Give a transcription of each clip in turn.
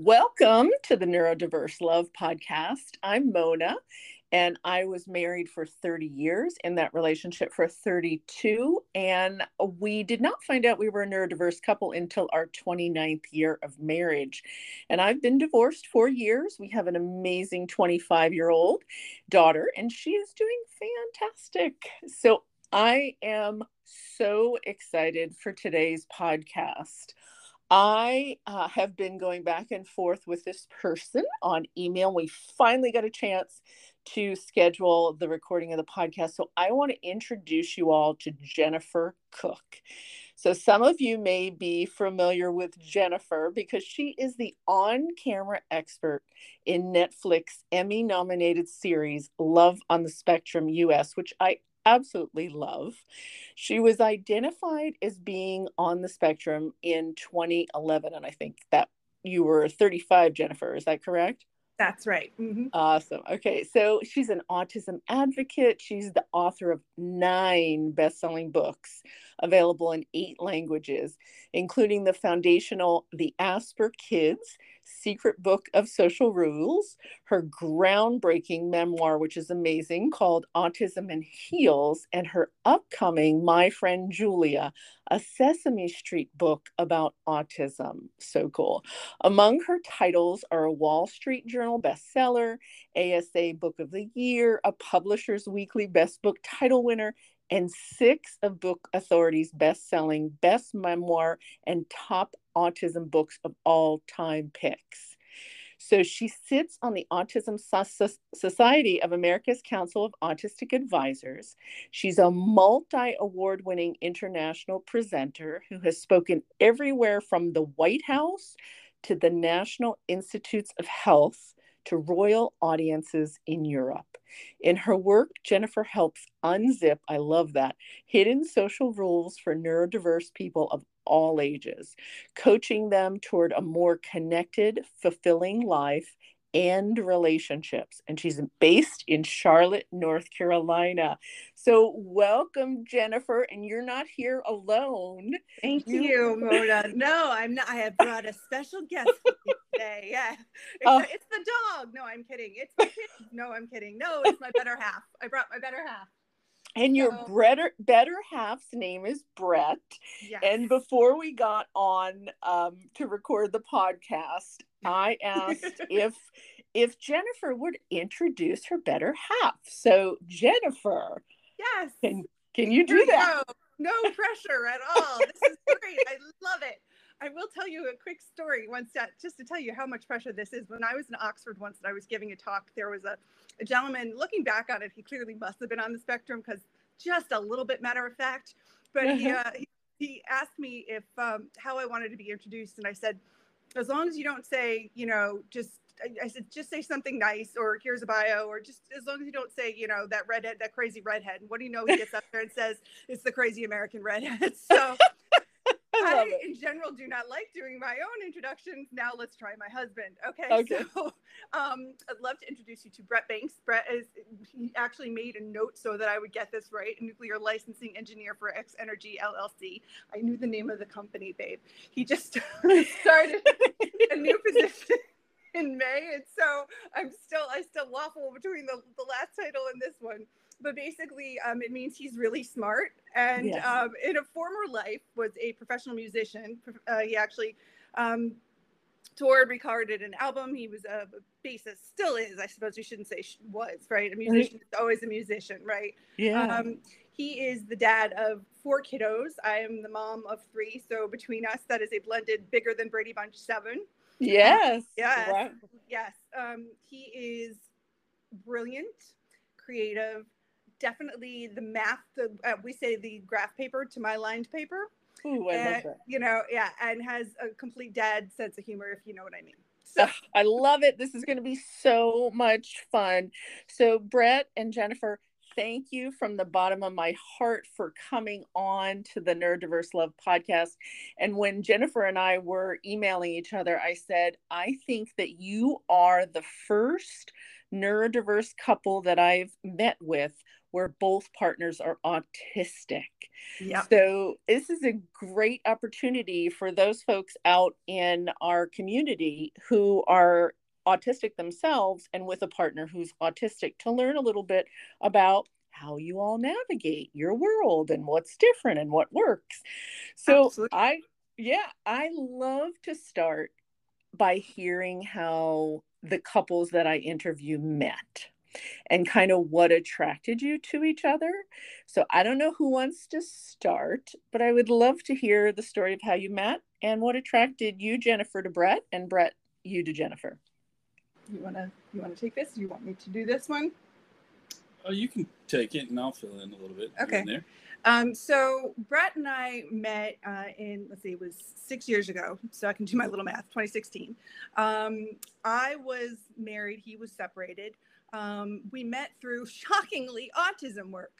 Welcome to the Neurodiverse Love Podcast. I'm Mona, and I was married for 30 years in that relationship for 32. And we did not find out we were a neurodiverse couple until our 29th year of marriage. And I've been divorced for years. We have an amazing 25 year old daughter, and she is doing fantastic. So I am so excited for today's podcast. I uh, have been going back and forth with this person on email. We finally got a chance to schedule the recording of the podcast. So I want to introduce you all to Jennifer Cook. So some of you may be familiar with Jennifer because she is the on camera expert in Netflix Emmy nominated series Love on the Spectrum US, which I absolutely love. She was identified as being on the spectrum in 2011. And I think that you were 35, Jennifer. Is that correct? That's right. Mm-hmm. Awesome. Okay. So she's an autism advocate. She's the author of nine best selling books available in eight languages, including the foundational The Asperkids Secret Book of Social Rules, her groundbreaking memoir, which is amazing, called Autism in Heels, and her upcoming My Friend Julia, a Sesame Street book about autism. So cool. Among her titles are a Wall Street Journal bestseller, ASA Book of the Year, a Publisher's Weekly Best Book title winner, and six of Book Authority's best selling, best memoir, and top autism books of all time picks. So she sits on the Autism Society of America's Council of Autistic Advisors. She's a multi award winning international presenter who has spoken everywhere from the White House to the National Institutes of Health to royal audiences in Europe. In her work, Jennifer helps unzip, I love that, hidden social rules for neurodiverse people of all ages, coaching them toward a more connected, fulfilling life and relationships. And she's based in Charlotte, North Carolina. So, welcome, Jennifer. And you're not here alone. Thank you, you Mona. No, I'm not. I have brought a special guest today. Yeah. It's, uh, it's, the dog. No, I'm kidding. It's my kid. No, I'm kidding. No, it's my better half. I brought my better half. And your so, better better half's name is Brett. Yes. And before we got on um, to record the podcast, I asked if if Jennifer would introduce her better half. So Jennifer, yes, can can you do that? No, no pressure at all. This is great. I love it. I will tell you a quick story once that just to tell you how much pressure this is. When I was in Oxford once and I was giving a talk, there was a, a gentleman looking back on it, he clearly must have been on the spectrum because just a little bit matter of fact. But he, uh, he, he asked me if um, how I wanted to be introduced, and I said, as long as you don't say, you know, just I said, just say something nice, or here's a bio, or just as long as you don't say, you know, that redhead, that crazy redhead. And what do you know? He gets up there and says, it's the crazy American redhead. So I, in general, do not like doing my own introductions. Now let's try my husband. Okay. okay. So um, I'd love to introduce you to Brett Banks. Brett is, he actually made a note so that I would get this right. Nuclear licensing engineer for X Energy LLC. I knew the name of the company, babe. He just started a new position in May. And so I'm still, I still waffle between the, the last title and this one but basically um, it means he's really smart. And yes. um, in a former life was a professional musician. Uh, he actually um, toured recorded an album. He was a bassist still is i suppose we shouldn't say was right? A musician is always a musician right? Yeah. Um, he is the dad of four kiddos. I am the mom of three. So between us that is a blended bigger than brady bunch seven. Yes. Yes. Wow. yes. Um, he is brilliant creative definitely the math, the uh, we say the graph paper to my lined paper. Ooh, I and, love that. You know, yeah, and has a complete dad sense of humor, if you know what I mean. So I love it. This is going to be so much fun. So Brett and Jennifer, thank you from the bottom of my heart for coming on to the Neurodiverse Love podcast. And when Jennifer and I were emailing each other, I said, I think that you are the first neurodiverse couple that I've met with where both partners are autistic. Yeah. So this is a great opportunity for those folks out in our community who are autistic themselves and with a partner who's autistic to learn a little bit about how you all navigate your world and what's different and what works. So Absolutely. I yeah, I love to start by hearing how the couples that I interview met and kind of what attracted you to each other. So I don't know who wants to start, but I would love to hear the story of how you met and what attracted you, Jennifer, to Brett, and Brett, you to Jennifer. You wanna you wanna take this? You want me to do this one? Oh, you can take it, and I'll fill in a little bit. Okay. There. Um, so Brett and I met uh, in let's see, it was six years ago, so I can do my little math. 2016. Um, I was married. He was separated. Um, we met through shockingly autism work.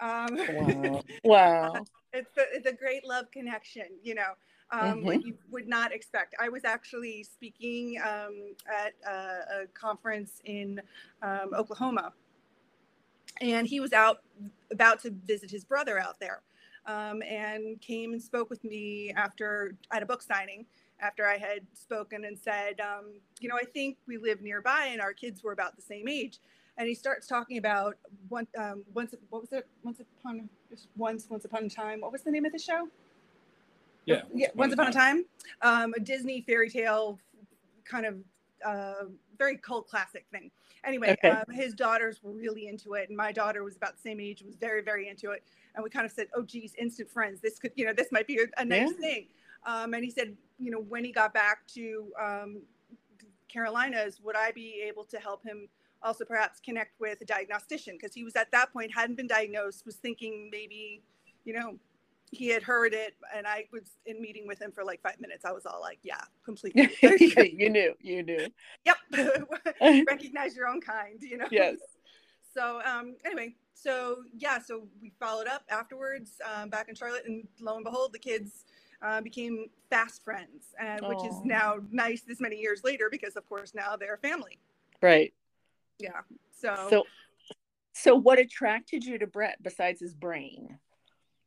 Um, wow. wow. it's, a, it's a great love connection, you know, um, mm-hmm. you would not expect. I was actually speaking um, at a, a, conference in um, Oklahoma, and he was out about to visit his brother out there. Um, and came and spoke with me after at a book signing after I had spoken and said, um, you know, I think we live nearby and our kids were about the same age. And he starts talking about one, um, once, what was it? Once upon, once, once upon a time. What was the name of the show? Yeah. Yeah. Once upon a time. Um, a Disney fairy tale kind of uh, very cult classic thing. Anyway, okay. um, his daughters were really into it, and my daughter was about the same age, was very, very into it. And we kind of said, "Oh, geez, instant friends. This could, you know, this might be a, a nice yeah. thing." Um, and he said, you know, when he got back to um, Carolinas, would I be able to help him also perhaps connect with a diagnostician? Because he was at that point, hadn't been diagnosed, was thinking maybe, you know, he had heard it and I was in meeting with him for like five minutes. I was all like, yeah, completely. you knew, you knew. Yep. Recognize your own kind, you know? Yes. So um, anyway, so yeah, so we followed up afterwards um, back in Charlotte and lo and behold, the kids uh, became fast friends, uh, which is now nice this many years later because, of course, now they're family. Right. Yeah. So. So. So, what attracted you to Brett besides his brain?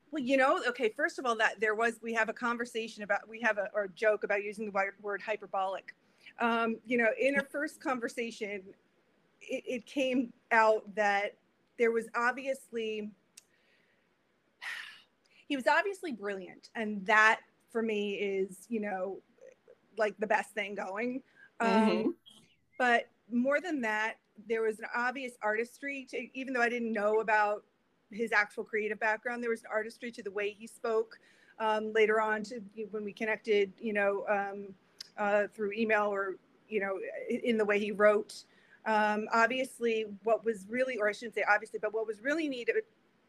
Well, you know, okay. First of all, that there was we have a conversation about we have a or a joke about using the word hyperbolic. Um, you know, in our first conversation, it, it came out that there was obviously he was obviously brilliant and that for me is you know like the best thing going mm-hmm. um, but more than that there was an obvious artistry to even though i didn't know about his actual creative background there was an artistry to the way he spoke um, later on to when we connected you know um, uh, through email or you know in the way he wrote um, obviously what was really or i shouldn't say obviously but what was really neat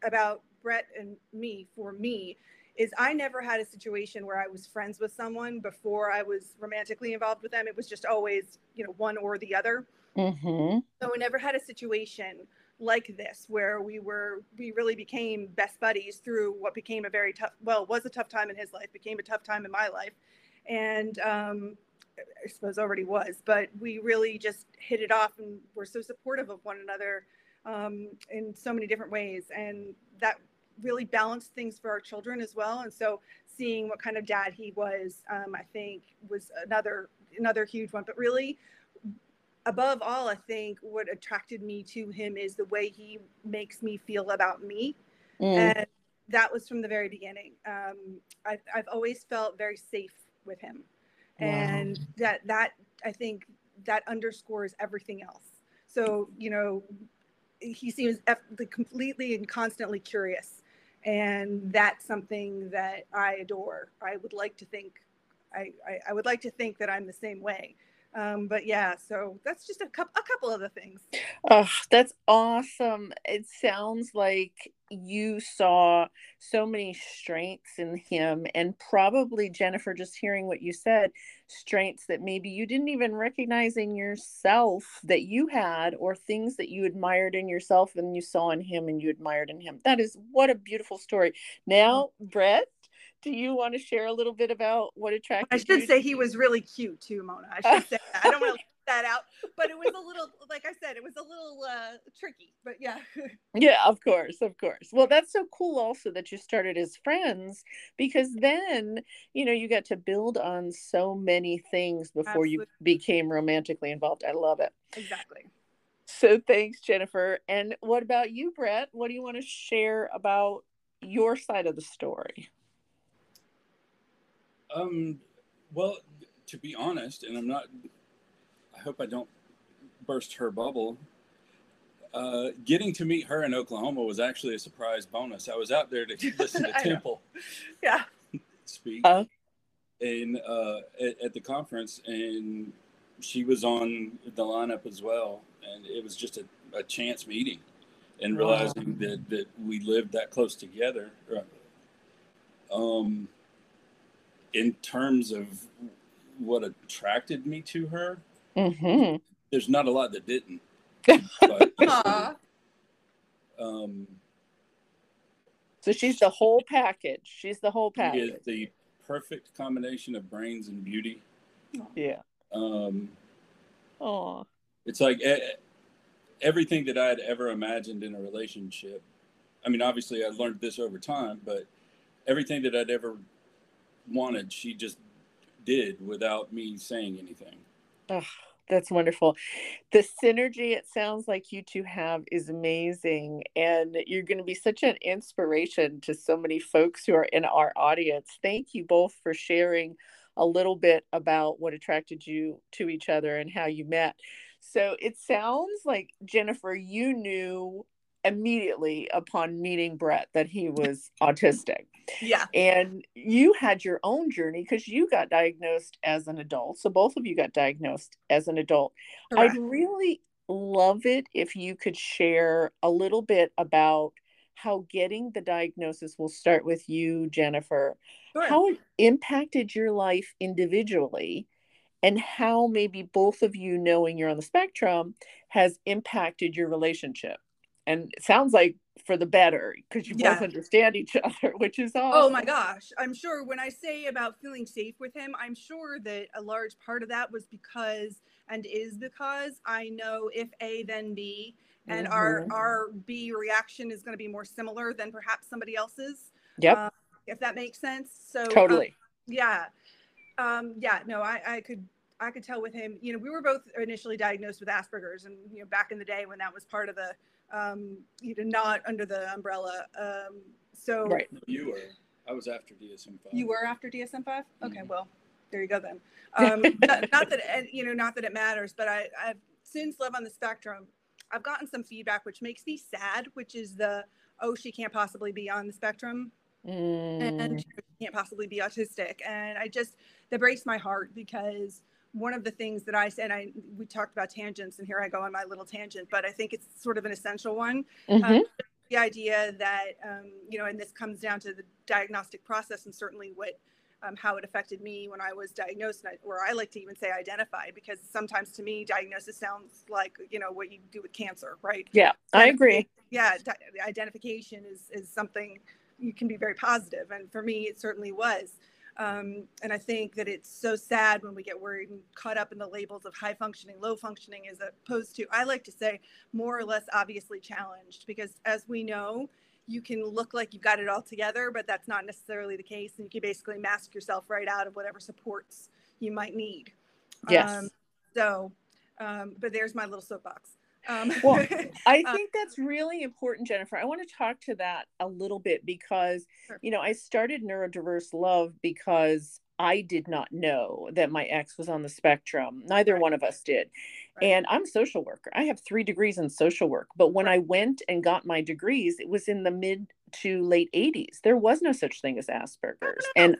about Brett and me, for me, is I never had a situation where I was friends with someone before I was romantically involved with them. It was just always, you know, one or the other. Mm-hmm. So we never had a situation like this where we were we really became best buddies through what became a very tough well was a tough time in his life became a tough time in my life and um, i suppose already was but we really just hit it off and were so supportive of one another um, in so many different ways and that really balanced things for our children as well. And so seeing what kind of dad he was, um, I think was another another huge one. But really, above all, I think what attracted me to him is the way he makes me feel about me, mm. and that was from the very beginning. Um, I've, I've always felt very safe with him, wow. and that that I think that underscores everything else. So you know, he seems completely and constantly curious and that's something that I adore. I would like to think, I, I, I would like to think that I'm the same way. Um, but yeah, so that's just a couple, a couple of the things. Oh, that's awesome. It sounds like you saw so many strengths in him, and probably Jennifer, just hearing what you said, strengths that maybe you didn't even recognize in yourself that you had, or things that you admired in yourself and you saw in him and you admired in him. That is what a beautiful story. Now, mm. Brett, do you want to share a little bit about what attracted I should say he was really cute too, Mona. I should say that. I don't want to that out. But it was a little, like I said, it was a little uh, tricky. But yeah. yeah, of course, of course. Well, that's so cool also that you started as friends because then, you know, you got to build on so many things before Absolutely. you became romantically involved. I love it. Exactly. So thanks, Jennifer. And what about you, Brett? What do you want to share about your side of the story? Um, well, to be honest, and I'm not, I hope I don't burst her bubble. Uh, getting to meet her in Oklahoma was actually a surprise bonus. I was out there to listen to Temple. Yeah. speak. Uh, and uh, at, at, the conference, and she was on the lineup as well. And it was just a, a chance meeting and realizing wow. that, that we lived that close together. Um, in terms of what attracted me to her, mm-hmm. there's not a lot that didn't. But, um, so she's the whole package. She's the whole package. She is the perfect combination of brains and beauty. Yeah. Um, oh. It's like everything that I had ever imagined in a relationship. I mean, obviously, I learned this over time, but everything that I'd ever wanted, she just did without me saying anything. Oh, that's wonderful. The synergy it sounds like you two have is amazing. And you're going to be such an inspiration to so many folks who are in our audience. Thank you both for sharing a little bit about what attracted you to each other and how you met. So it sounds like, Jennifer, you knew immediately upon meeting Brett that he was autistic. Yeah. And you had your own journey because you got diagnosed as an adult. So both of you got diagnosed as an adult. Correct. I'd really love it if you could share a little bit about how getting the diagnosis will start with you, Jennifer, sure. how it impacted your life individually and how maybe both of you knowing you're on the spectrum has impacted your relationship and it sounds like for the better because you yeah. both understand each other which is awesome. oh my gosh i'm sure when i say about feeling safe with him i'm sure that a large part of that was because and is because i know if a then b and mm-hmm. our our b reaction is going to be more similar than perhaps somebody else's yep um, if that makes sense so totally um, yeah um yeah no i i could I could tell with him, you know, we were both initially diagnosed with Asperger's, and you know, back in the day when that was part of the um, you know, not under the umbrella. Um, so right. you were. I was after DSM five. You were after DSM five. Okay, mm-hmm. well, there you go then. Um, not, not, that you know, not that it matters, but I, I've since Love on the Spectrum. I've gotten some feedback which makes me sad, which is the oh she can't possibly be on the spectrum mm. and she can't possibly be autistic, and I just that breaks my heart because one of the things that I said, I we talked about tangents, and here I go on my little tangent, but I think it's sort of an essential one. Mm-hmm. Um, the idea that um, you know, and this comes down to the diagnostic process, and certainly what um, how it affected me when I was diagnosed, or I like to even say identified, because sometimes to me, diagnosis sounds like you know what you do with cancer, right? Yeah, I agree. Yeah, di- identification is is something you can be very positive, and for me, it certainly was. Um, and I think that it's so sad when we get worried and caught up in the labels of high functioning, low functioning, as opposed to, I like to say, more or less obviously challenged. Because as we know, you can look like you've got it all together, but that's not necessarily the case. And you can basically mask yourself right out of whatever supports you might need. Yes. Um, so, um, but there's my little soapbox. Um, well, I uh, think that's really important, Jennifer. I want to talk to that a little bit because, sure. you know, I started Neurodiverse Love because I did not know that my ex was on the spectrum. Neither right. one of us did. Right. And I'm a social worker. I have three degrees in social work. But when right. I went and got my degrees, it was in the mid to late 80s. There was no such thing as Asperger's. And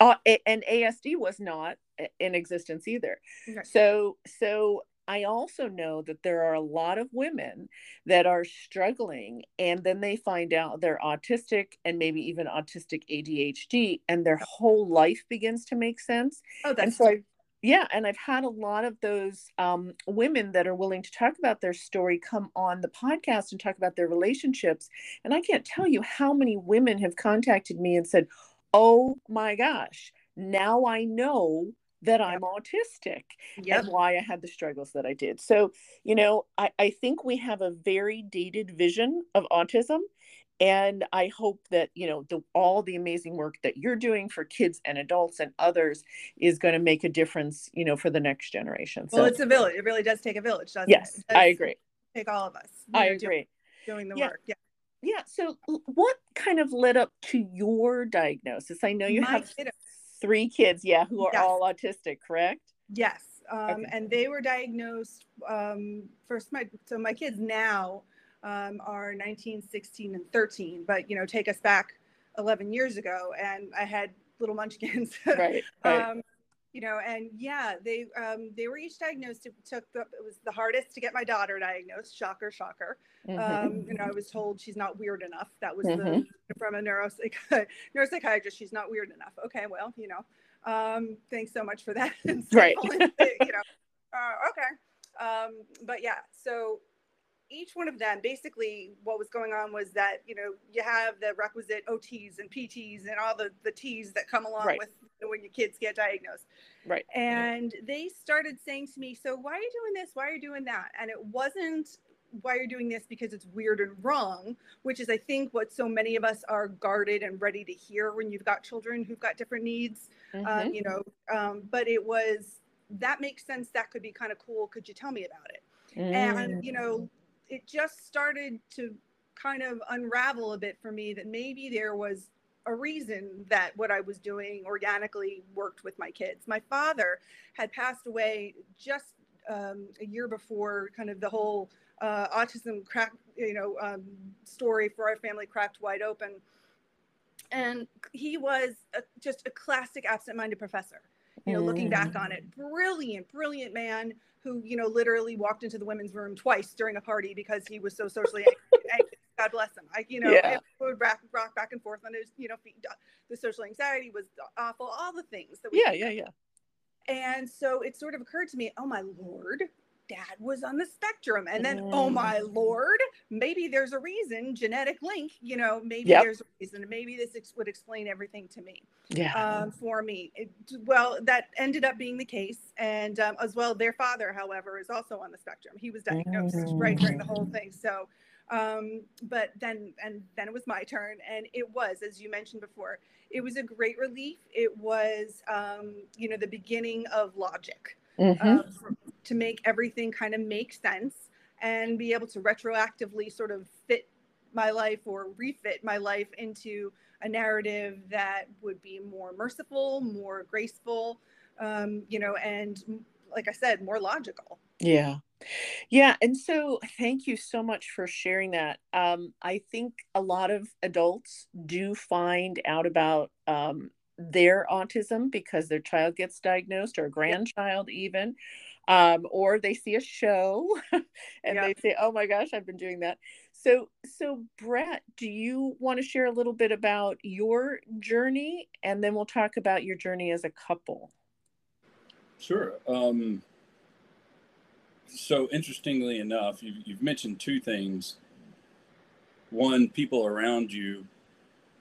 uh, and ASD was not in existence either. So so I also know that there are a lot of women that are struggling and then they find out they're autistic and maybe even autistic ADHD and their whole life begins to make sense. Oh, that's and so I, yeah, and I've had a lot of those um, women that are willing to talk about their story come on the podcast and talk about their relationships. And I can't tell you how many women have contacted me and said, Oh my gosh, now I know that I'm autistic Yep. and why I had the struggles that I did. So, you know, I, I think we have a very dated vision of autism. And I hope that, you know, the, all the amazing work that you're doing for kids and adults and others is going to make a difference, you know, for the next generation. So, Well, it's a village. It really does take a village, doesn't yes, it? It I agree. Take all of us. I agree. Doing the Yeah. work. Yeah. Yeah. So, what kind of led up to your diagnosis? I know you My have kiddo- three kids, yeah, who are Yes. all autistic, correct? Yes. Um, Okay. And they were diagnosed um, first. My so my kids now um, are 19, 16, and 13. But you know, take us back 11 years ago, and I had little munchkins. Right. Right. You know, and yeah, they um, they were each diagnosed. It took the, it was the hardest to get my daughter diagnosed. Shocker, shocker. Mhm. Um, you know, I was told she's not weird enough. That was Mhm. the, from a neuropsych, neuropsychiatrist. She's not weird enough. Okay, well, you know, um, thanks so much for that. Right. you know, uh, okay. Um, but yeah, so each one of them, basically, what was going on was that you know you have the requisite OTs and PTs and all the the T's that come along Right. with when your kids get diagnosed. right. And they started saying to me, So why are you doing this? Why are you doing that? And it wasn't why you're doing this because it's weird and wrong, which is, I think, what so many of us are guarded and ready to hear when you've got children who've got different needs. Mhm. Um, you know, um, but it was that makes sense. That could be kind of cool. Could you tell me about it? And, you know, it just started to kind of unravel a bit for me that maybe there was a reason that what I was doing organically worked with my kids. My father had passed away just um, a year before kind of the whole uh, autism crack, you know, um, story for our family cracked wide open. And he was a, just a classic absent-minded professor. You know, looking back on it, brilliant, brilliant man who, you know, literally walked into the women's room twice during a party because he was so socially anxious. God bless him. I, you know, Yeah. it would rock, rock back and forth on his, you know, feet. The social anxiety was awful. All the things that we yeah, yeah, yeah. and so it sort of occurred to me, oh my lord, dad was on the spectrum. And then, oh Mm. my lord, maybe there's a reason, genetic link, you know, maybe Yep. there's a reason. Maybe this ex- would explain everything to me, Yeah. um, for me. It, well, that ended up being the case. And um, as well, their father, however, is also on the spectrum. He was diagnosed right during the whole thing. So, um, but then, and then it was my turn. And it was, as you mentioned before, it was a great relief. It was, um, you know, the beginning of logic Mhm. uh, for- to make everything kind of make sense and be able to retroactively sort of fit my life or refit my life into a narrative that would be more merciful, more graceful, um, you know, and like I said, more logical. Yeah. Yeah. And so thank you so much for sharing that. Um, I think a lot of adults do find out about um, their autism because their child gets diagnosed or a grandchild, even. Um, or they see a show and Yeah. they say, "Oh my gosh, I've been doing that." So, so Brett, do you want to share a little bit about your journey, and then we'll talk about your journey as a couple? Sure. Um, so interestingly enough, you've, you've mentioned two things. One, people around you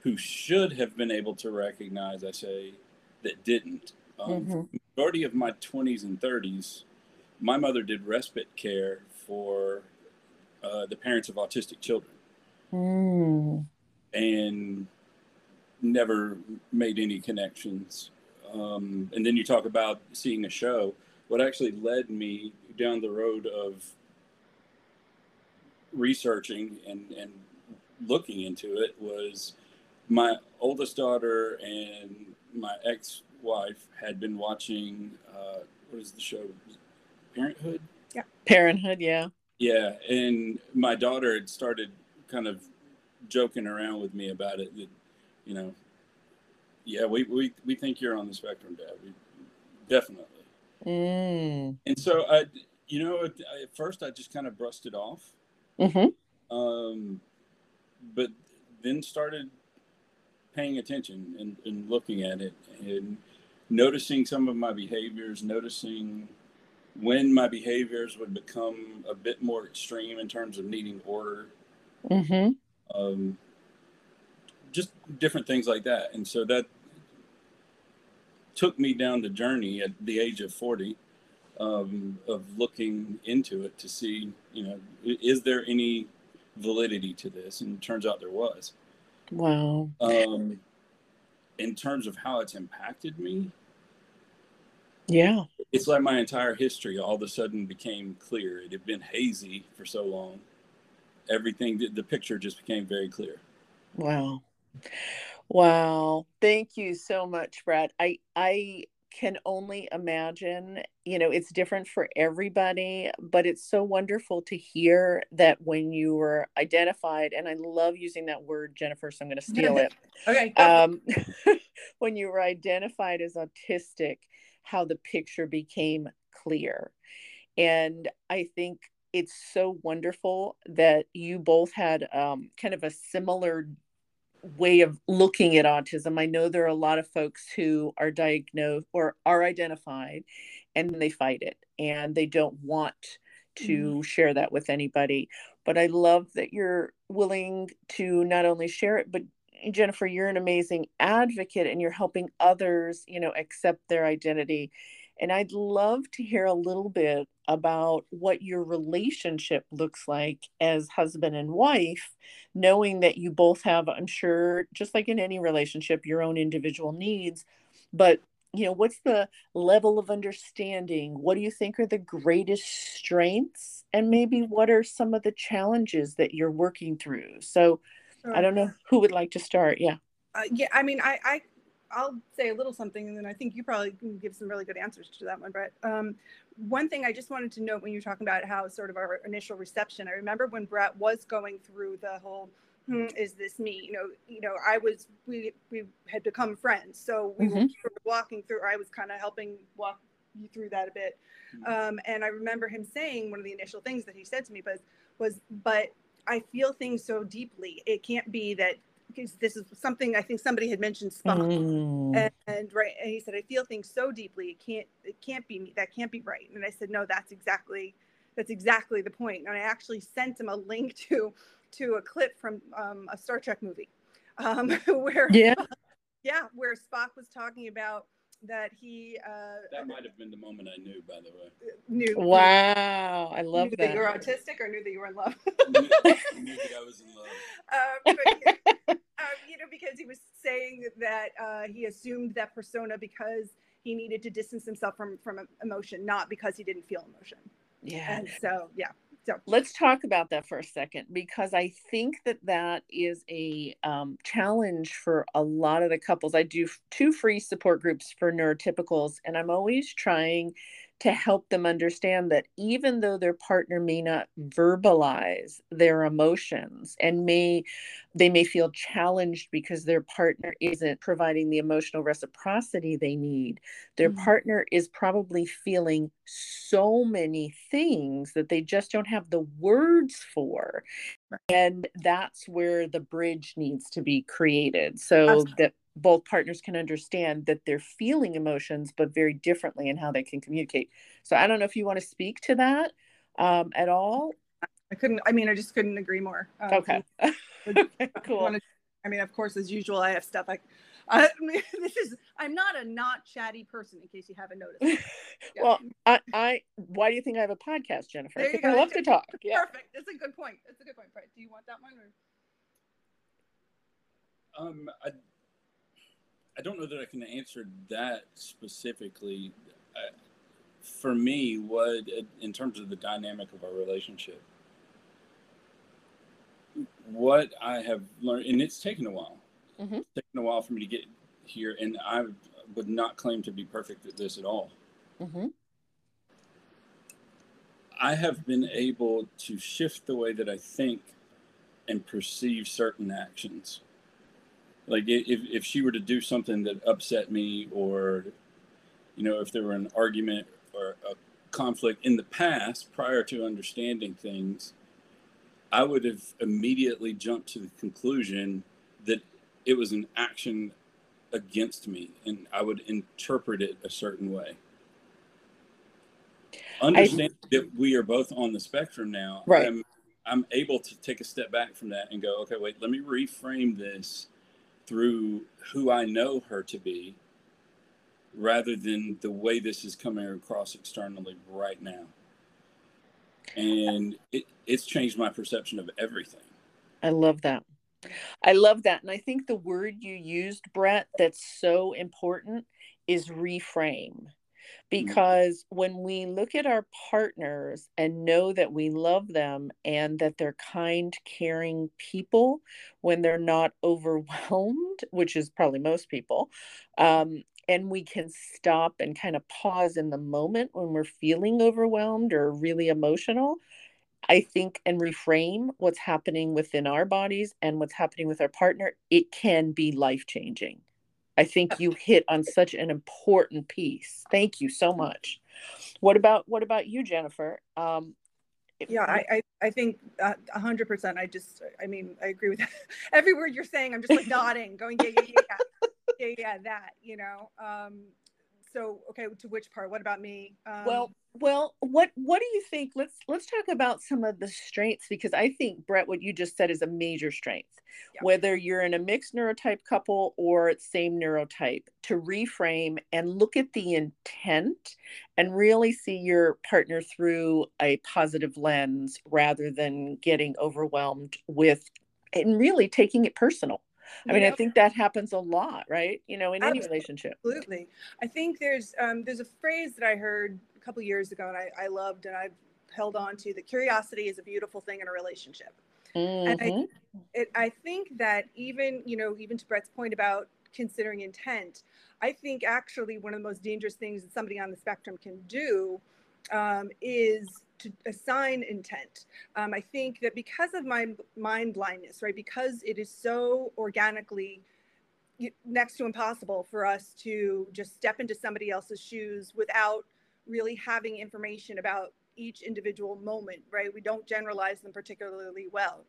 who should have been able to recognize, I say, that didn't. Um, Mhm. Majority of my 20s and 30s, my mother did respite care for uh, the parents of autistic children Mm. and never made any connections. Um, and then you talk about seeing a show. What actually led me down the road of researching and, and looking into it was my oldest daughter and my ex wife had been watching, uh, what is the show? Parenthood? Yeah. Parenthood, yeah. Yeah, and my daughter had started kind of joking around with me about it. That, you know, yeah, we, we, we think you're on the spectrum, Dad. We definitely. Mm. And so I, you know, at, at first I just kind of brushed it off, Mm-hmm. um, but then started paying attention and, and looking at it and noticing some of my behaviors, noticing when my behaviors would become a bit more extreme in terms of needing order Mm-hmm. um, just different things like that. And so that took me down the journey at the age of 40 um, of looking into it to see, you know, is there any validity to this? And it turns out there was. Wow. Um, in terms of how it's impacted me, yeah, it's like my entire history all of a sudden became clear. It had been hazy for so long. Everything, the picture just became very clear. Wow. Wow. Thank you so much, Brad. I I can only imagine, you know, it's different for everybody, but it's so wonderful to hear that when you were identified, and I love using that word, Jennifer, so I'm going to steal it. okay. Um, when you were identified as autistic, how the picture became clear. And I think it's so wonderful that you both had um, kind of a similar way of looking at autism. I know there are a lot of folks who are diagnosed or are identified and they fight it and they don't want to mm. share that with anybody. But I love that you're willing to not only share it, but Jennifer, you're an amazing advocate and you're helping others, you know, accept their identity. And I'd love to hear a little bit about what your relationship looks like as husband and wife, knowing that you both have, I'm sure, just like in any relationship, your own individual needs. But, you know, what's the level of understanding? What do you think are the greatest strengths? And maybe what are some of the challenges that you're working through? So sure. I don't know who would like to start. Yeah. Uh, yeah, I mean, I, I I'll say a little something, and then I think you probably can give some really good answers to that one, Brett. Um, one thing I just wanted to note when you're talking about how sort of our initial reception, I remember when Brett was going through the whole, hmm, is this me? You know, you know, I was we we had become friends, so we mm-hmm. were sort of walking through. I was kind of helping walk you through that a bit, mm-hmm. um, and I remember him saying one of the initial things that he said to me was was, but I feel things so deeply. It can't be that because this is something I think somebody had mentioned Spock, mm. and, and, right, and he said, "I feel things so deeply. It can't, it can't be me. That can't be right." And I said, "No, that's exactly, that's exactly the point." And I actually sent him a link to, to a clip from um, a Star Trek movie, um, where yeah, yeah, where Spock was talking about that he uh, that might have been the moment I knew, by the way. Knew. Wow, I love knew that. that. You're autistic, or knew that you were in love. knew, knew that I was in love. Um, but, um, you know, because he was saying that uh, he assumed that persona because he needed to distance himself from from emotion, not because he didn't feel emotion. Yeah. And so, yeah. So let's talk about that for a second because I think that that is a um, challenge for a lot of the couples. I do two free support groups for neurotypicals, and I'm always trying to help them understand that even though their partner may not verbalize their emotions and may they may feel challenged because their partner isn't providing the emotional reciprocity they need their mm-hmm. partner is probably feeling so many things that they just don't have the words for. And that's where the bridge needs to be created. So that both partners can understand that they're feeling emotions, but very differently in how they can communicate. So I don't know if you want to speak to that um, at all. I couldn't. I mean, I just couldn't agree more. Um, okay. cool. I mean, of course, as usual, I have stuff. like I mean, this is. I'm not a not chatty person, in case you haven't noticed. Yeah. well, I, I. Why do you think I have a podcast, Jennifer? I love to talk. Yeah. Perfect. That's a good point. That's a good point. Do you want that one or? Um, I I don't know that I can answer that specifically. Uh, for me, what in terms of the dynamic of our relationship, what I have learned, and it's taken a while. Mm-hmm. It's taken a while for me to get here, and I would not claim to be perfect at this at all. Mm-hmm. I have been able to shift the way that I think and perceive certain actions like if, if she were to do something that upset me or you know if there were an argument or a conflict in the past prior to understanding things i would have immediately jumped to the conclusion that it was an action against me and i would interpret it a certain way. Understand I, that we are both on the spectrum now. Right. I'm, I'm able to take a step back from that and go okay wait let me reframe this through who I know her to be rather than the way this is coming across externally right now. And it, it's changed my perception of everything. I love that. I love that. And I think the word you used, Brett, that's so important is reframe. Mm-hmm. Because when we look at our partners and know that we love them and that they're kind, caring people when they're not overwhelmed, which is probably most people, um, and we can stop and kind of pause in the moment when we're feeling overwhelmed or really emotional, I think, and reframe what's happening within our bodies and what's happening with our partner, it can be life changing. I think you hit on such an important piece. Thank you so much. What about what about you, Jennifer? Um, yeah, I, I, I think a hundred percent. I just, I mean, I agree with that. every word you're saying. I'm just like nodding, going, yeah, yeah, yeah, yeah, yeah, that, you know. Um, so okay to which part? What about me? Um, well well what what do you think? Let's let's talk about some of the strengths because i think brett what you just said is a major strength. Yeah. whether you're in a mixed neurotype couple or same neurotype to reframe and look at the intent and really see your partner through a positive lens rather than getting overwhelmed with and really taking it personal I mean, I think that happens a lot, right? You know, in any relationship. Absolutely. I think there's um, there's a phrase that I heard a couple years ago, and I, I loved, and I've held on to. That curiosity is a beautiful thing in a relationship. Mm-hmm. And I, mm-hmm. it, I think that even you know, even to Brett's point about considering intent, I think actually one of the most dangerous things that somebody on the spectrum can do um, is to assign intent. Um, I think that because of my mind blindness, right, because it is so organically next to impossible for us to just step into somebody else's shoes without really having information about each individual moment, right? We don't generalize them particularly well.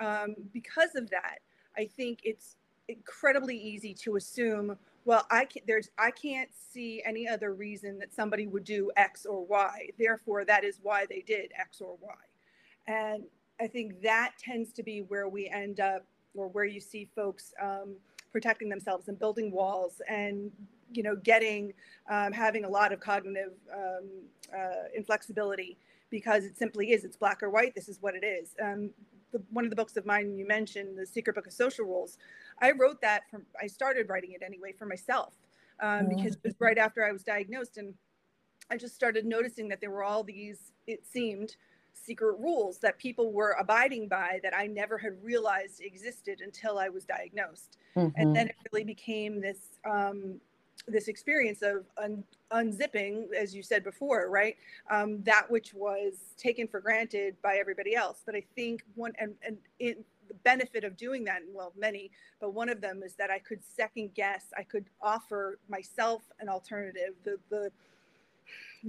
Um, because of that, I think it's incredibly easy to assume well i can't there's i can't see any other reason that somebody would do x or y. Therefore that is why they did x or y. And i think that tends to be where we end up or where you see folks um, protecting themselves and building walls and you know getting um, having a lot of cognitive um, uh, inflexibility because it simply is it's black or white this is what it is. Um, the, one of the books of mine you mentioned the secret book of social rules I wrote that from, I started writing it anyway for myself um, because it was right after I was diagnosed. And I just started noticing that there were all these, it seemed, secret rules that people were abiding by that I never had realized existed until I was diagnosed. Mm-hmm. And then it really became this um, this experience of un- unzipping, as you said before, right? Um, that which was taken for granted by everybody else. But I think one and and in the benefit of doing that, well, many, but one of them is that I could second guess, I could offer myself an alternative, the, the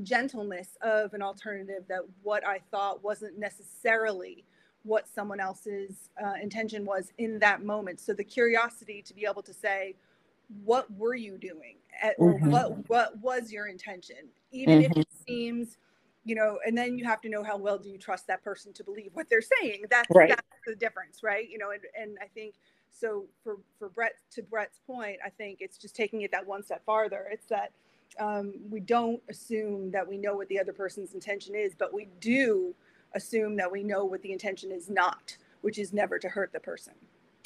gentleness of an alternative that what I thought wasn't necessarily what someone else's uh, intention was in that moment. So the curiosity to be able to say, what were you doing? Or mm-hmm. what, what was your intention? Even mm-hmm. if it seems you know, and then you have to know how well do you trust that person to believe what they're saying. That's right. that's the difference, right? You know, and, and I think so for for Brett to Brett's point, I think it's just taking it that one step farther. It's that um, we don't assume that we know what the other person's intention is, but we do assume that we know what the intention is not, which is never to hurt the person.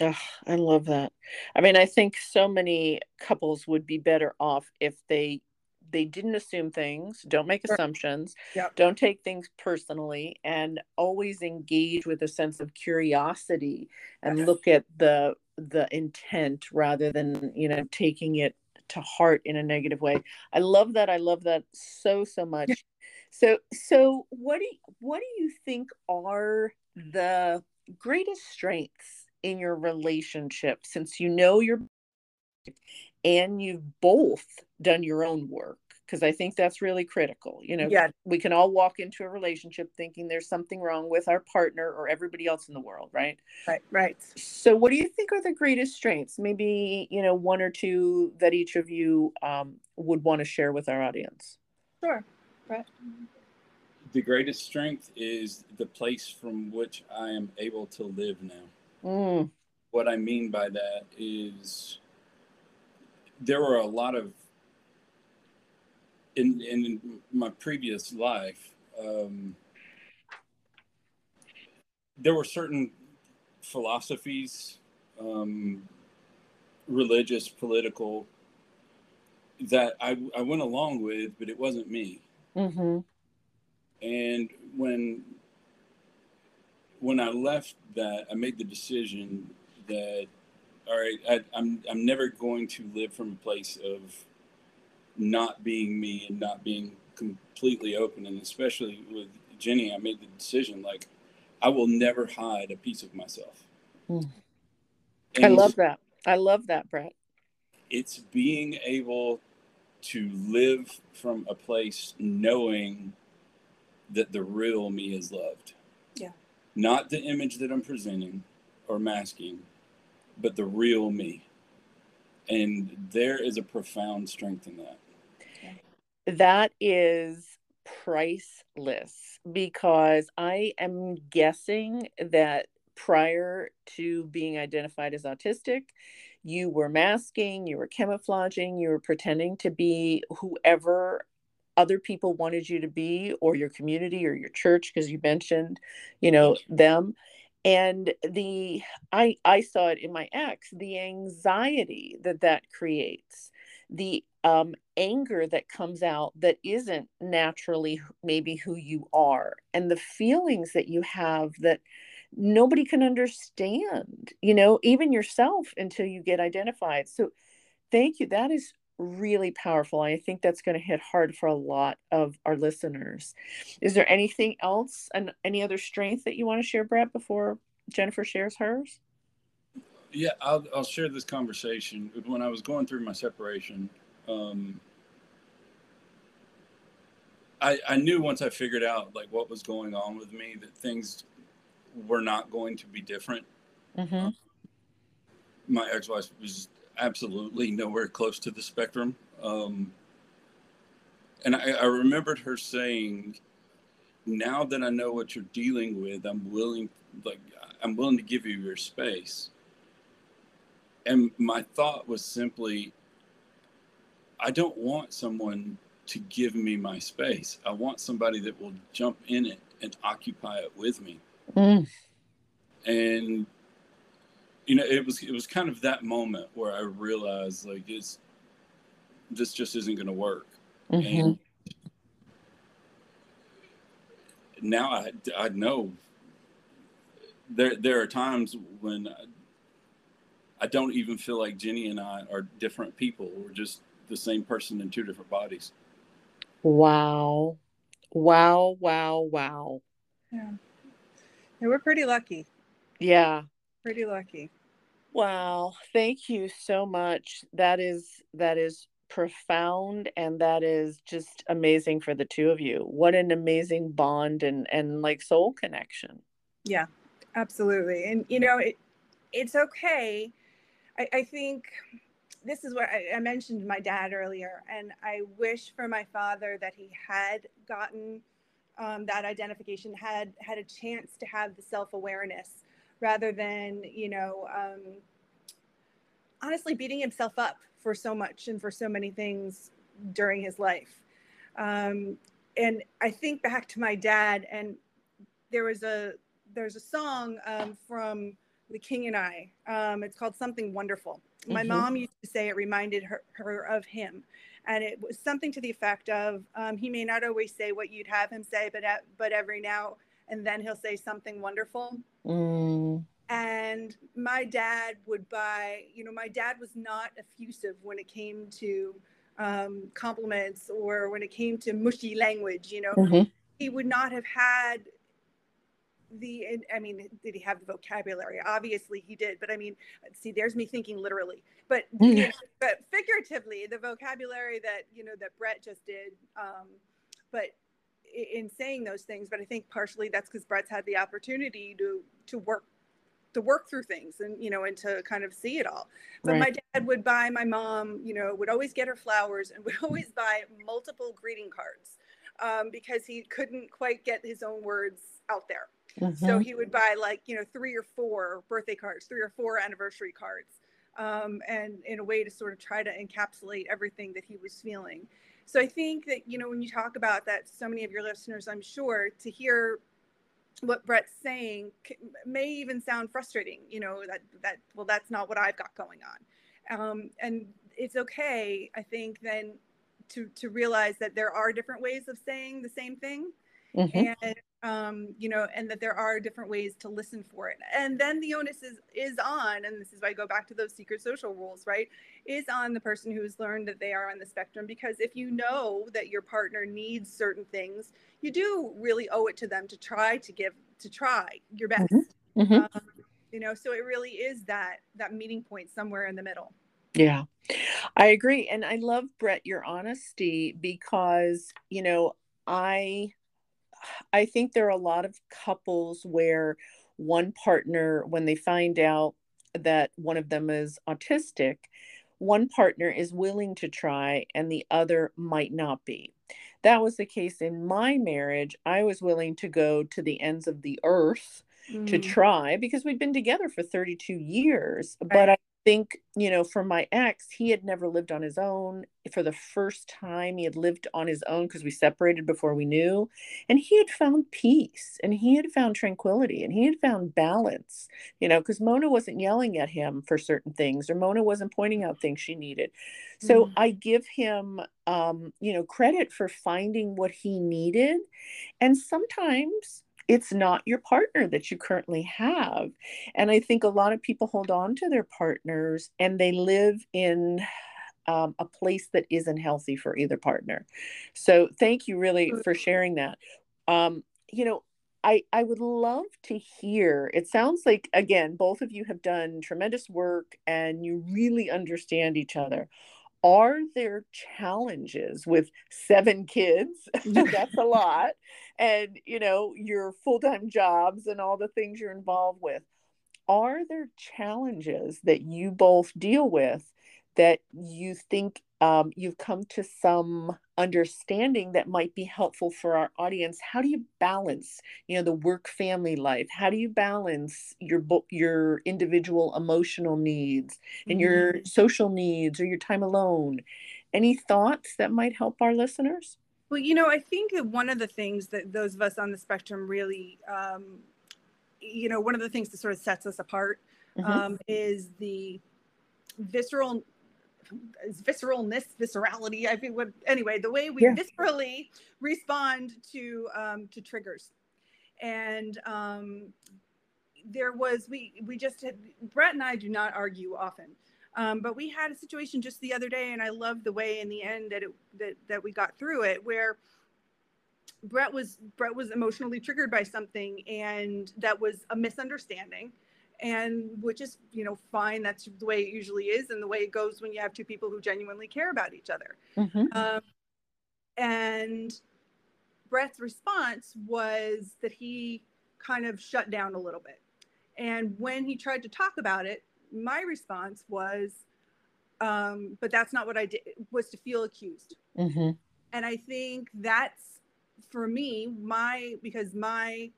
Oh, I love that. I mean, I think so many couples would be better off if they they didn't assume things don't make assumptions yep. don't take things personally and always engage with a sense of curiosity and look at the the intent rather than you know taking it to heart in a negative way. I love that i love that so so much. So so what do you, what do you think are the greatest strengths in your relationship since you know you're and you've both done your own work because I think that's really critical. You know, yeah. we can all walk into a relationship thinking there's something wrong with our partner or everybody else in the world, right? Right, right. So, what do you think are the greatest strengths? Maybe, you know, one or two that each of you um, would want to share with our audience. Sure, right. The greatest strength is the place from which I am able to live now. Mm. What I mean by that is there were a lot of in in my previous life, um, there were certain philosophies, um, religious, political, that I, I went along with, but it wasn't me. Mm-hmm. And when when I left that, I made the decision that all right, I, I'm I'm never going to live from a place of not being me and not being completely open, and especially with Jenny, I made the decision like I will never hide a piece of myself. Mm. I love that. I love that, Brett. It's being able to live from a place knowing that the real me is loved. Not the image that I'm presenting or masking, but the real me. And there is a profound strength in that. That is priceless because I am guessing that prior to being identified as autistic, you were masking, you were camouflaging, you were pretending to be whoever other people wanted you to be or your community or your church because you mentioned you know them. And the i i saw it in my ex the anxiety that that creates the um, anger that comes out that isn't naturally maybe who you are and the feelings that you have that nobody can understand you know even yourself until you get identified. So thank you. That is really powerful i think that's going to hit hard for a lot of our listeners is there anything else and any other strength that you want to share brett before jennifer shares hers yeah i'll, I'll share this conversation when i was going through my separation um, I, I knew once I figured out like what was going on with me that things were not going to be different. Mm-hmm. Um, my ex-wife was absolutely nowhere close to the spectrum. Um, and I, I remembered her saying, now that I know what you're dealing with, I'm willing, like, I'm willing to give you your space. And my thought was simply, I don't want someone to give me my space. I want somebody that will jump in it and occupy it with me. Mm. And you know, it was it was kind of that moment where I realized like it's this just isn't going to work. Mm-hmm. And now I I know there there are times when I, I don't even feel like Jenny and I are different people. We're just the same person in two different bodies. Wow. Wow, wow, wow. Yeah. yeah we're pretty lucky. Yeah. Pretty lucky. Wow. Thank you so much. That is that is profound and that is just amazing for the two of you. What an amazing bond and and like soul connection. Yeah. Absolutely. And you know, it it's okay. I, I think this is what I, I, mentioned my dad earlier, and I wish for my father that he had gotten um, that identification, had had a chance to have the self awareness, rather than you know, um, honestly beating himself up for so much and for so many things during his life. Um, and I think back to my dad, and there was a there's a song um, from The King and I. Um, it's called Something Wonderful my mm-hmm. mom used to say it reminded her, her of him. And it was something to the effect of um, he may not always say what you'd have him say, but, at, but every now and then he'll say something wonderful. Mm. And my dad would buy, you know, my dad was not effusive when it came to um, compliments or when it came to mushy language, you know. Mm-hmm. He would not have had the i mean did he have the vocabulary obviously he did but i mean see there's me thinking literally but mm. but figuratively the vocabulary that you know that brett just did um but in saying those things but i think partially that's because brett's had the opportunity to to work to work through things and you know and to kind of see it all but right. my dad would buy my mom you know would always get her flowers and would always buy multiple greeting cards um, because he couldn't quite get his own words out there Mm-hmm. So he would buy like, you know, three or four birthday cards, three or four anniversary cards, um, and in a way to sort of try to encapsulate everything that he was feeling. So I think that, you know, when you talk about that, so many of your listeners, I'm sure, to hear what Brett's saying may even sound frustrating, you know, that, that, well, that's not what I've got going on. Um, and it's okay, I think, then to, to realize that there are different ways of saying the same thing. Mm-hmm. And um, you know, and that there are different ways to listen for it. And then the onus is is on, and this is why I go back to those secret social rules, right? Is on the person who's learned that they are on the spectrum. Because if you know that your partner needs certain things, you do really owe it to them to try to give to try your best. Mm-hmm. Mm-hmm. Um, you know, so it really is that that meeting point somewhere in the middle. Yeah, I agree. And I love, Brett, your honesty because, you know, I I think there are a lot of couples where one partner, when they find out that one of them is autistic, one partner is willing to try and the other might not be. That was the case in my marriage. I was willing to go to the ends of the earth mm. to try because we'd been together for 32 years. Right. But I think, you know, for my ex, he had never lived on his own. For the first time, he had lived on his own because we separated before we knew. And he had found peace and he had found tranquility and he had found balance, you know, because Mona wasn't yelling at him for certain things or Mona wasn't pointing out things she needed. So mm. I give him, um, you know, credit for finding what he needed. And sometimes, it's not your partner that you currently have. And I think a lot of people hold on to their partners and they live in um, a place that isn't healthy for either partner. So thank you really for sharing that. Um, you know, I, I would love to hear. It sounds like, again, both of you have done tremendous work and you really understand each other are there challenges with seven kids? That's a lot. And you know your full-time jobs and all the things you're involved with. Are there challenges that you both deal with that you think um, you've come to some understanding that might be helpful for our audience how do you balance you know the work family life how do you balance your your individual emotional needs and mm-hmm. your social needs or your time alone any thoughts that might help our listeners well you know i think that one of the things that those of us on the spectrum really um, you know one of the things that sort of sets us apart mm-hmm. um, is the visceral visceralness, viscerality. I think what anyway, the way we yeah. viscerally respond to um, to triggers, and um, there was we we just had, Brett and I do not argue often. Um, but we had a situation just the other day, and I love the way in the end that it that, that we got through it, where Brett was Brett was emotionally triggered by something, and that was a misunderstanding and which is you know fine that's the way it usually is and the way it goes when you have two people who genuinely care about each other mm-hmm. um, and brett's response was that he kind of shut down a little bit and when he tried to talk about it my response was um, but that's not what i did was to feel accused mm-hmm. and i think that's for me my because my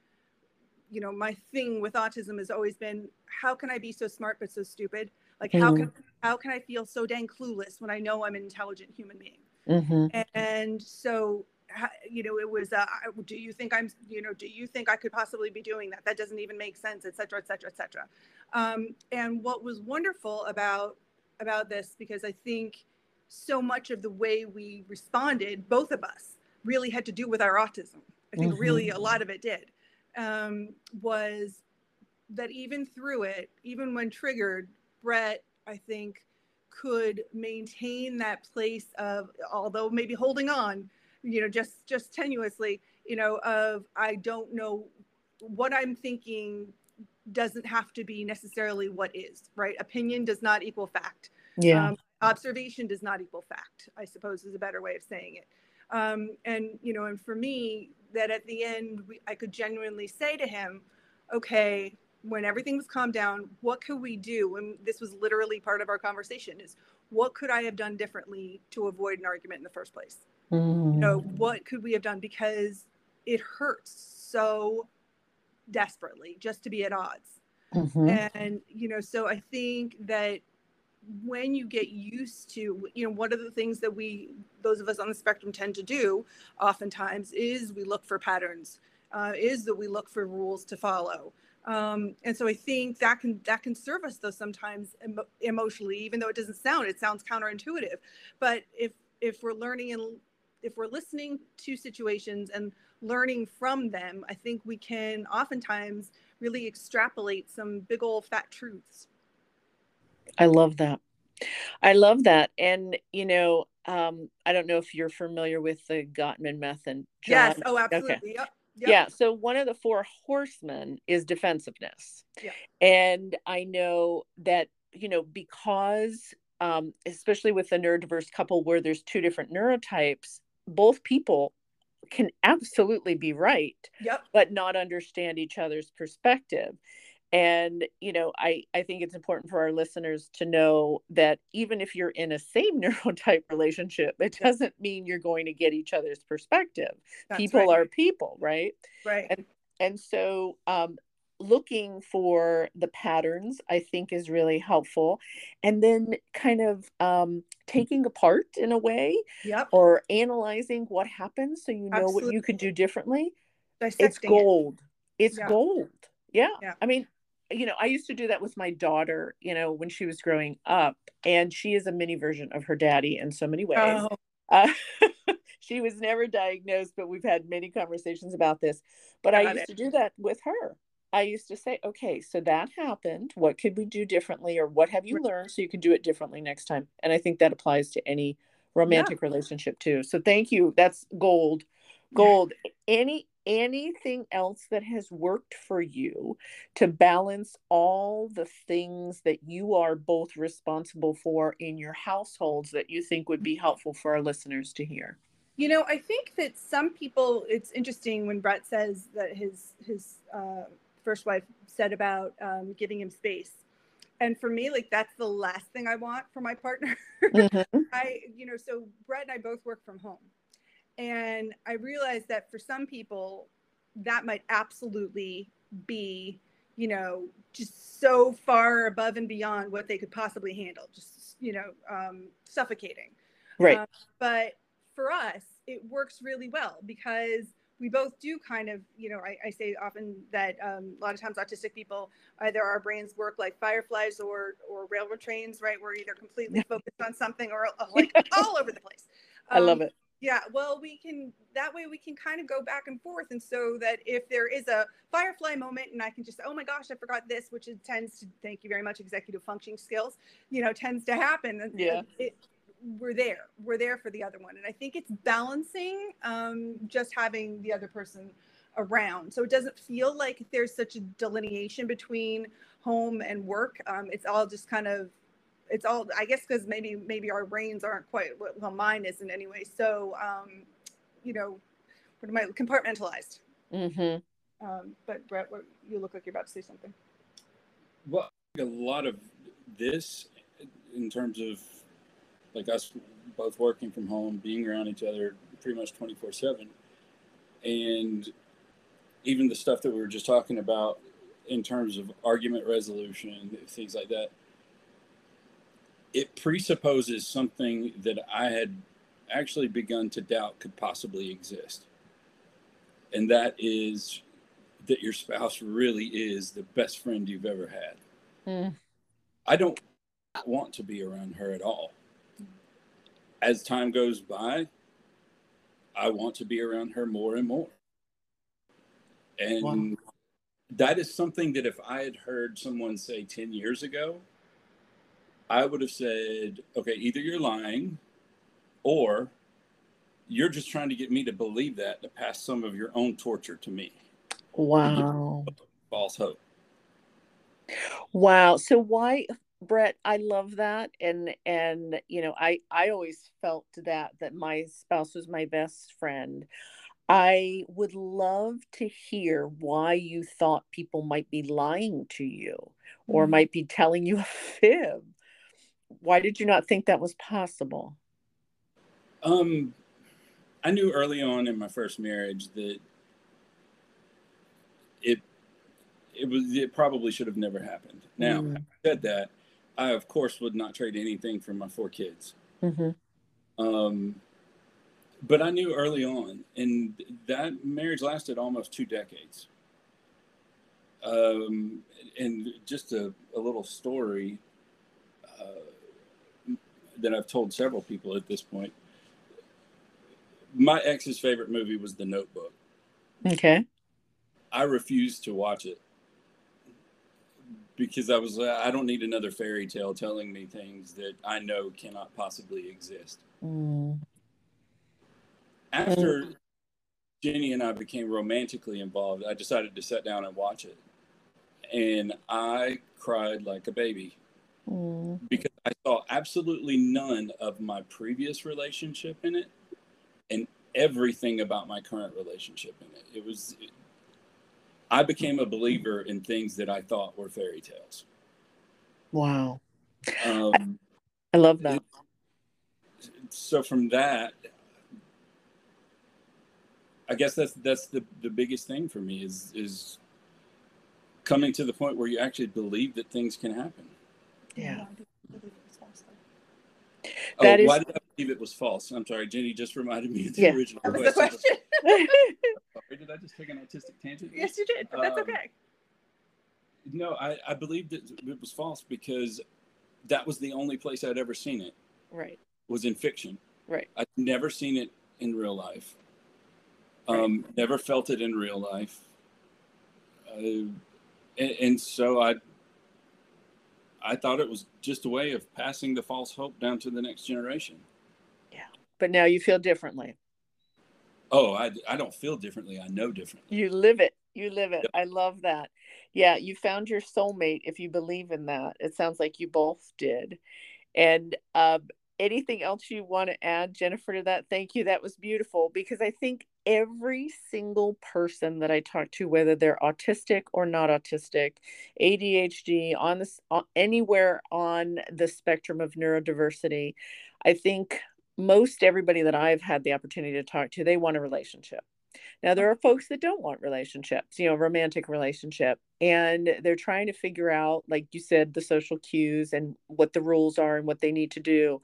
you know my thing with autism has always been how can i be so smart but so stupid like mm-hmm. how can how can i feel so dang clueless when i know i'm an intelligent human being mm-hmm. and so you know it was uh, do you think i'm you know do you think i could possibly be doing that that doesn't even make sense et cetera et cetera et cetera um, and what was wonderful about about this because i think so much of the way we responded both of us really had to do with our autism i think mm-hmm. really a lot of it did um, was that even through it, even when triggered, Brett, I think, could maintain that place of, although maybe holding on, you know, just just tenuously, you know, of I don't know what I'm thinking doesn't have to be necessarily what is right. Opinion does not equal fact. Yeah. Um, observation does not equal fact. I suppose is a better way of saying it. Um, and you know, and for me, that at the end we, I could genuinely say to him, okay, when everything was calmed down, what could we do? And this was literally part of our conversation is what could I have done differently to avoid an argument in the first place? Mm. You know, what could we have done? Because it hurts so desperately just to be at odds. Mm-hmm. And, you know, so I think that when you get used to you know one of the things that we those of us on the spectrum tend to do oftentimes is we look for patterns uh, is that we look for rules to follow. Um, and so i think that can that can serve us though sometimes emo- emotionally even though it doesn't sound it sounds counterintuitive. But if if we're learning and if we're listening to situations and learning from them i think we can oftentimes really extrapolate some big old fat truths I love that. I love that. And, you know, um, I don't know if you're familiar with the Gottman method. John. Yes. Oh, absolutely. Okay. Yep. Yep. Yeah. So one of the four horsemen is defensiveness. Yeah. And I know that, you know, because, um, especially with the neurodiverse couple where there's two different neurotypes, both people can absolutely be right, yep. but not understand each other's perspective and you know i i think it's important for our listeners to know that even if you're in a same neurotype relationship it doesn't mean you're going to get each other's perspective That's people right. are people right right and and so um looking for the patterns i think is really helpful and then kind of um, taking apart in a way yep. or analyzing what happens so you know Absolutely. what you could do differently Dissecting it's gold it. it's yeah. gold yeah. yeah. I mean, you know, I used to do that with my daughter, you know, when she was growing up, and she is a mini version of her daddy in so many ways. Oh. Uh, she was never diagnosed, but we've had many conversations about this. But Got I used it. to do that with her. I used to say, okay, so that happened. What could we do differently, or what have you learned so you can do it differently next time? And I think that applies to any romantic yeah. relationship too. So thank you. That's gold. Gold. Any anything else that has worked for you to balance all the things that you are both responsible for in your households that you think would be helpful for our listeners to hear? You know, I think that some people. It's interesting when Brett says that his his uh, first wife said about um, giving him space, and for me, like that's the last thing I want for my partner. Mm-hmm. I, you know, so Brett and I both work from home, and I realized that for some people, that might absolutely be, you know, just so far above and beyond what they could possibly handle, just, you know, um, suffocating. Right. Uh, but for us, it works really well because we both do kind of, you know, I, I say often that um, a lot of times autistic people, either our brains work like fireflies or or railroad trains, right? We're either completely focused on something or like all over the place. Um, I love um, it. Yeah, well, we can that way we can kind of go back and forth, and so that if there is a firefly moment, and I can just, oh my gosh, I forgot this, which it tends to, thank you very much, executive functioning skills, you know, tends to happen. Yeah, it, we're there, we're there for the other one, and I think it's balancing, um, just having the other person around, so it doesn't feel like there's such a delineation between home and work. Um, it's all just kind of it's all i guess because maybe maybe our brains aren't quite well mine isn't anyway so um you know what am i compartmentalized. Mm-hmm. um but brett what, you look like you're about to say something. Well a lot of this in terms of like us both working from home being around each other pretty much 24 7 and even the stuff that we were just talking about in terms of argument resolution things like that it presupposes something that I had actually begun to doubt could possibly exist. And that is that your spouse really is the best friend you've ever had. Mm. I don't want to be around her at all. As time goes by, I want to be around her more and more. And wow. that is something that if I had heard someone say 10 years ago, I would have said, okay, either you're lying or you're just trying to get me to believe that to pass some of your own torture to me. Wow. False hope. Wow. So why Brett, I love that and and you know, I I always felt that that my spouse was my best friend. I would love to hear why you thought people might be lying to you or mm-hmm. might be telling you a fib why did you not think that was possible? Um, I knew early on in my first marriage that it it was it probably should have never happened. Now, mm. said that, I of course would not trade anything for my four kids. Mm-hmm. Um, but I knew early on, and that marriage lasted almost two decades. Um, and just a, a little story that I've told several people at this point. My ex's favorite movie was The Notebook. Okay. I refused to watch it because I was uh, I don't need another fairy tale telling me things that I know cannot possibly exist. Mm. After Jenny and I became romantically involved, I decided to sit down and watch it. And I cried like a baby Mm. because I saw absolutely none of my previous relationship in it and everything about my current relationship in it. It was, I became a believer in things that I thought were fairy tales. Wow. Um, I love that. so from that, I guess that's that's the, the biggest thing for me is is coming to the point where you actually believe that things can happen. Yeah. Oh, That is- why did I believe it was false? I'm sorry, Jenny just reminded me of the Yeah. original That was the question. question. Sorry, did I just take an autistic tangent? yes, you did, but that's Um, okay. No, I, I believed it, it was false because that was the only place I'd ever seen it right. was in fiction. Right. I'd never seen it in real life. Right. Um, never felt it in real life. Uh, and, and so I, I thought it was just a way of passing the false hope down to the next generation. Yeah. But now you feel differently. Oh, I, I don't feel differently. I know differently. You live it. You live it. Yep. I love that. Yeah, you found your soulmate if you believe in that. It sounds like you both did. And um, anything else you want to add, Jennifer, to that? Thank you. That was beautiful because I think every single person that I talk to, whether they're autistic or not autistic, ADHD, on this on, anywhere on the spectrum of neurodiversity, I think most everybody that I've had the opportunity to talk to, they want a relationship. Now there are folks that don't want relationships, you know, romantic relationship, and they're trying to figure out, like you said, the social cues and what the rules are and what they need to do.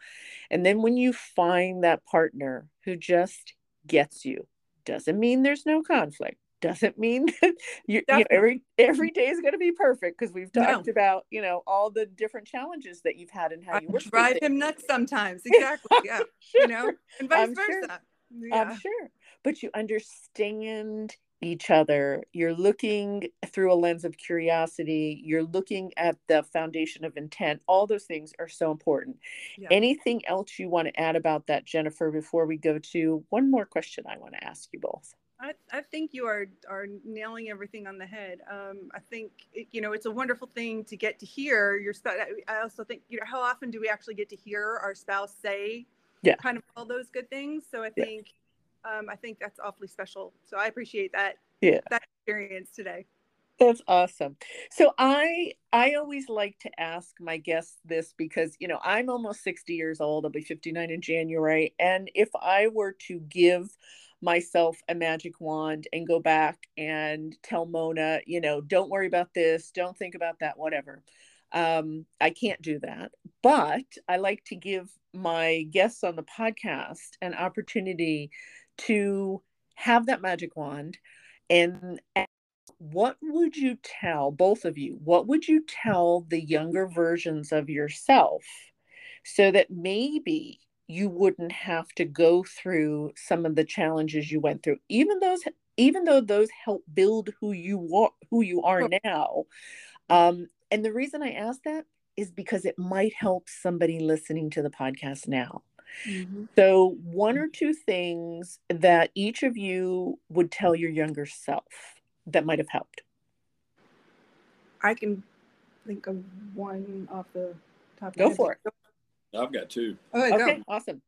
And then when you find that partner who just gets you, doesn't mean there's no conflict. Doesn't mean that you, you know, every every day is going to be perfect because we've No. talked about you know all the different challenges that you've had and how I you work. drive him nuts sometimes. Exactly. Yeah. you know, and vice I'm sure. versa. Yeah. I'm sure. But you understand each other. You're looking through a lens of curiosity. You're looking at the foundation of intent. All those things are so important. Yeah. Anything else you want to add about that, Jennifer, before we go to one more question I want to ask you both? I, I think you are are nailing everything on the head. Um, I think it, you know it's a wonderful thing to get to hear your spouse. I also think you know how often do we actually get to hear our spouse say, Yeah. kind of all those good things. So I Yeah. Um, I think that's awfully special. So I appreciate that Yeah. that experience today. That's awesome. So I I always like to ask my guests this because you know I'm almost 60 years old. I'll be 59 in January and if I were to give myself a magic wand and go back and tell Mona, you know, don't worry about this, don't think about that, whatever. Um, I can't do that. But I like to give my guests on the podcast an opportunity to have that magic wand and what would you tell both of you what would you tell the younger versions of yourself so that maybe you wouldn't have to go through some of the challenges you went through even those even though those help build who you are who you are now? Um, and the reason i ask that is because it might help somebody listening to the podcast now so, one or two things that each of you would tell your younger self that might have helped. I can think of one off the top. Go my for it. I've got two. Oh, go. Okay, awesome.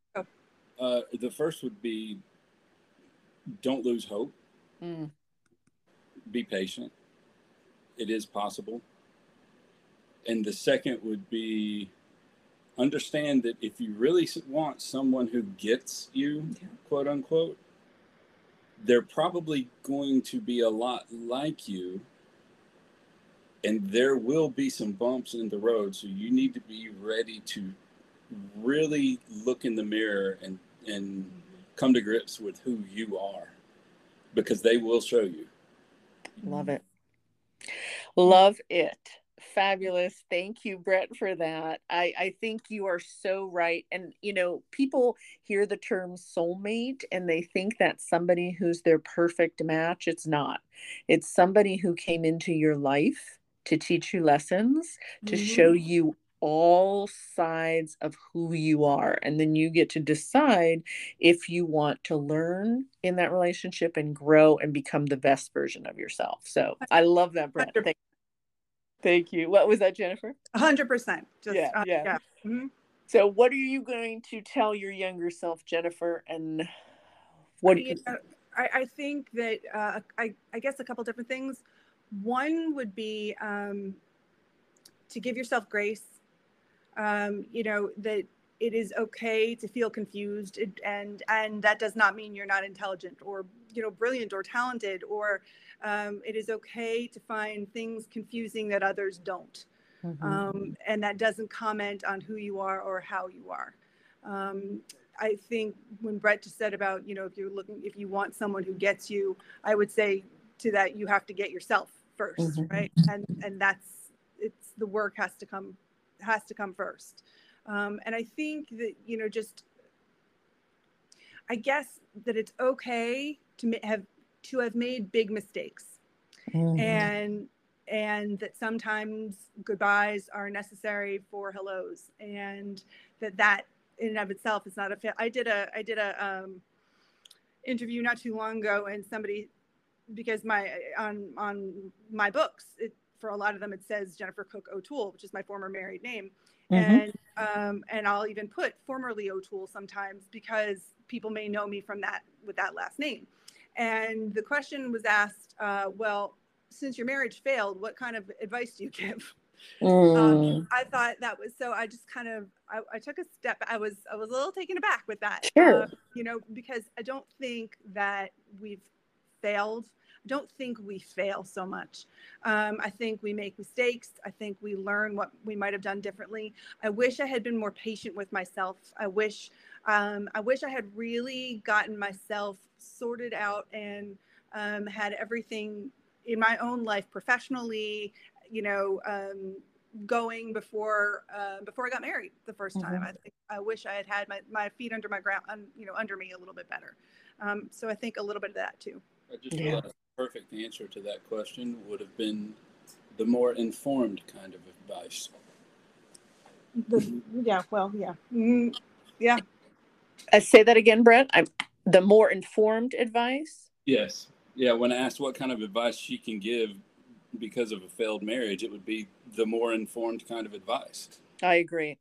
Uh, the first would be don't lose hope. Mm, Be patient. It is possible. And the second would be understand that if you really want someone who gets you, Yeah. quote unquote, they're probably going to be a lot like you and there will be some bumps in the road. So you need to be ready to really look in the mirror and and come to grips with who you are because they will show you. Love it. Love it. Fabulous. Thank you, Brett, for that. I, I think you are so right. And, you know, people hear the term soulmate and they think that's somebody who's their perfect match. It's not. It's somebody who came into your life to teach you lessons, to mm-hmm. show you all sides of who you are. And then you get to decide if you want to learn in that relationship and grow and become the best version of yourself. So I love that, Brett. Thank, you. What was that, Jennifer? 100%. Just, yeah. Uh, yeah. yeah. Mm-hmm. So, what are you going to tell your younger self, Jennifer? And what do you? Uh, I, I think that uh, I, I guess a couple different things. One would be um, to give yourself grace um, you know that it is okay to feel confused and and that does not mean you're not intelligent or you know brilliant or talented or um, it is okay to find things confusing that others don't mm-hmm. um, and that doesn't comment on who you are or how you are um, i think when brett just said about you know if you're looking if you want someone who gets you i would say to that you have to get yourself 1st mm-hmm. right and and that's it's the work has to come has to come first. Um, and I think that, you know, just, I guess that it's okay to have, to have made big mistakes mm-hmm. and, and that sometimes goodbyes are necessary for hellos and that that in and of itself is not a fit. I did a, I did a, um, interview not too long ago and somebody because my on on my books it for a lot of them it says Jennifer Cook O'Toole, which is my former married name. Mm-hmm. And um, and I'll even put formerly O'Toole sometimes because people may know me from that with that last name. And the question was asked, uh, well, since your marriage failed, what kind of advice do you give? Um, mm. Um, I thought that was so. I just kind of I, I, took a step. I was I was a little taken aback with that. Sure. Uh, you know, because I don't think that we've failed don't think we fail so much. Um, I think we make mistakes. I think we learn what we might have done differently. I wish I had been more patient with myself. I wish um, I wish I had really gotten myself sorted out and um, had everything in my own life professionally, you know, um, going before uh, before I got married the 1st time. Mm-hmm. I think I wish I had had my, my feet under my ground, you know, under me a little bit better. Um, so I think a little bit of that too. I just yeah. realized perfect answer to that question would have been the more informed kind of advice. The, yeah, well, yeah. Mm, yeah. I say that again, Brett. I'm the more informed advice. Yes. Yeah. When asked what kind of advice she can give because of a failed marriage, it would be the more informed kind of advice. I agree.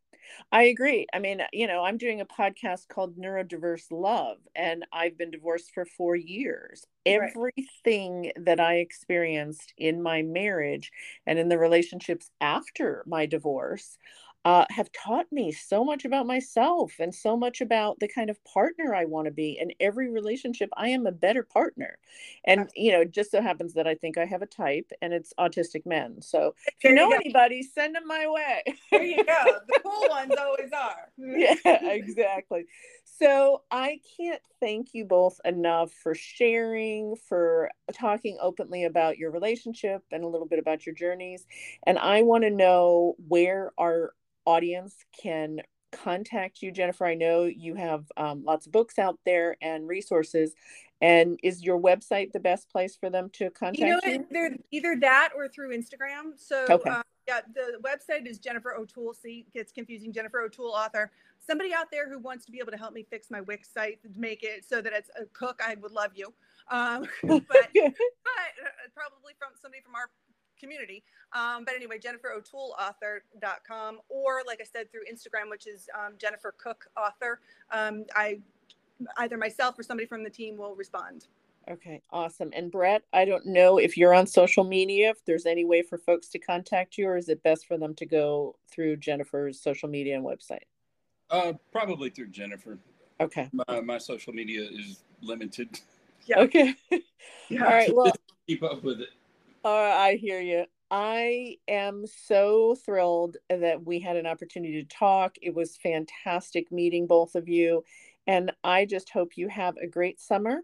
I agree. I mean, you know, I'm doing a podcast called Neurodiverse Love, and I've been divorced for four years. Right. Everything that I experienced in my marriage and in the relationships after my divorce, uh, have taught me so much about myself and so much about the kind of partner I want to be. In every relationship, I am a better partner. And, you know, it just so happens that I think I have a type and it's autistic men. So if you know you anybody, send them my way. there you go. The cool ones always are. yeah, exactly. So I can't thank you both enough for sharing, for talking openly about your relationship and a little bit about your journeys. And I want to know where our audience can contact you, Jennifer? I know you have um, lots of books out there and resources. And is your website the best place for them to contact you? Know, you? They're either that or through Instagram. So, okay. uh, yeah, the website is Jennifer O'Toole. See, it gets confusing. Jennifer O'Toole, author. Somebody out there who wants to be able to help me fix my Wix site to make it so that it's a cook, I would love you. Um, but, but uh, probably from somebody from our community. Um, but anyway, JenniferO'TooleAuthor.com, or like I said, through Instagram, which is um, Jennifer Cook Author. Um, I either myself or somebody from the team will respond. Okay, awesome. And Brett, I don't know if you're on social media, if there's any way for folks to contact you, or is it best for them to go through Jennifer's social media and website? Uh, probably through Jennifer. Okay. My, my social media is limited. Yeah. Okay. yeah. All right. Well, keep up with it. Oh, I hear you. I am so thrilled that we had an opportunity to talk. It was fantastic meeting both of you. And I just hope you have a great summer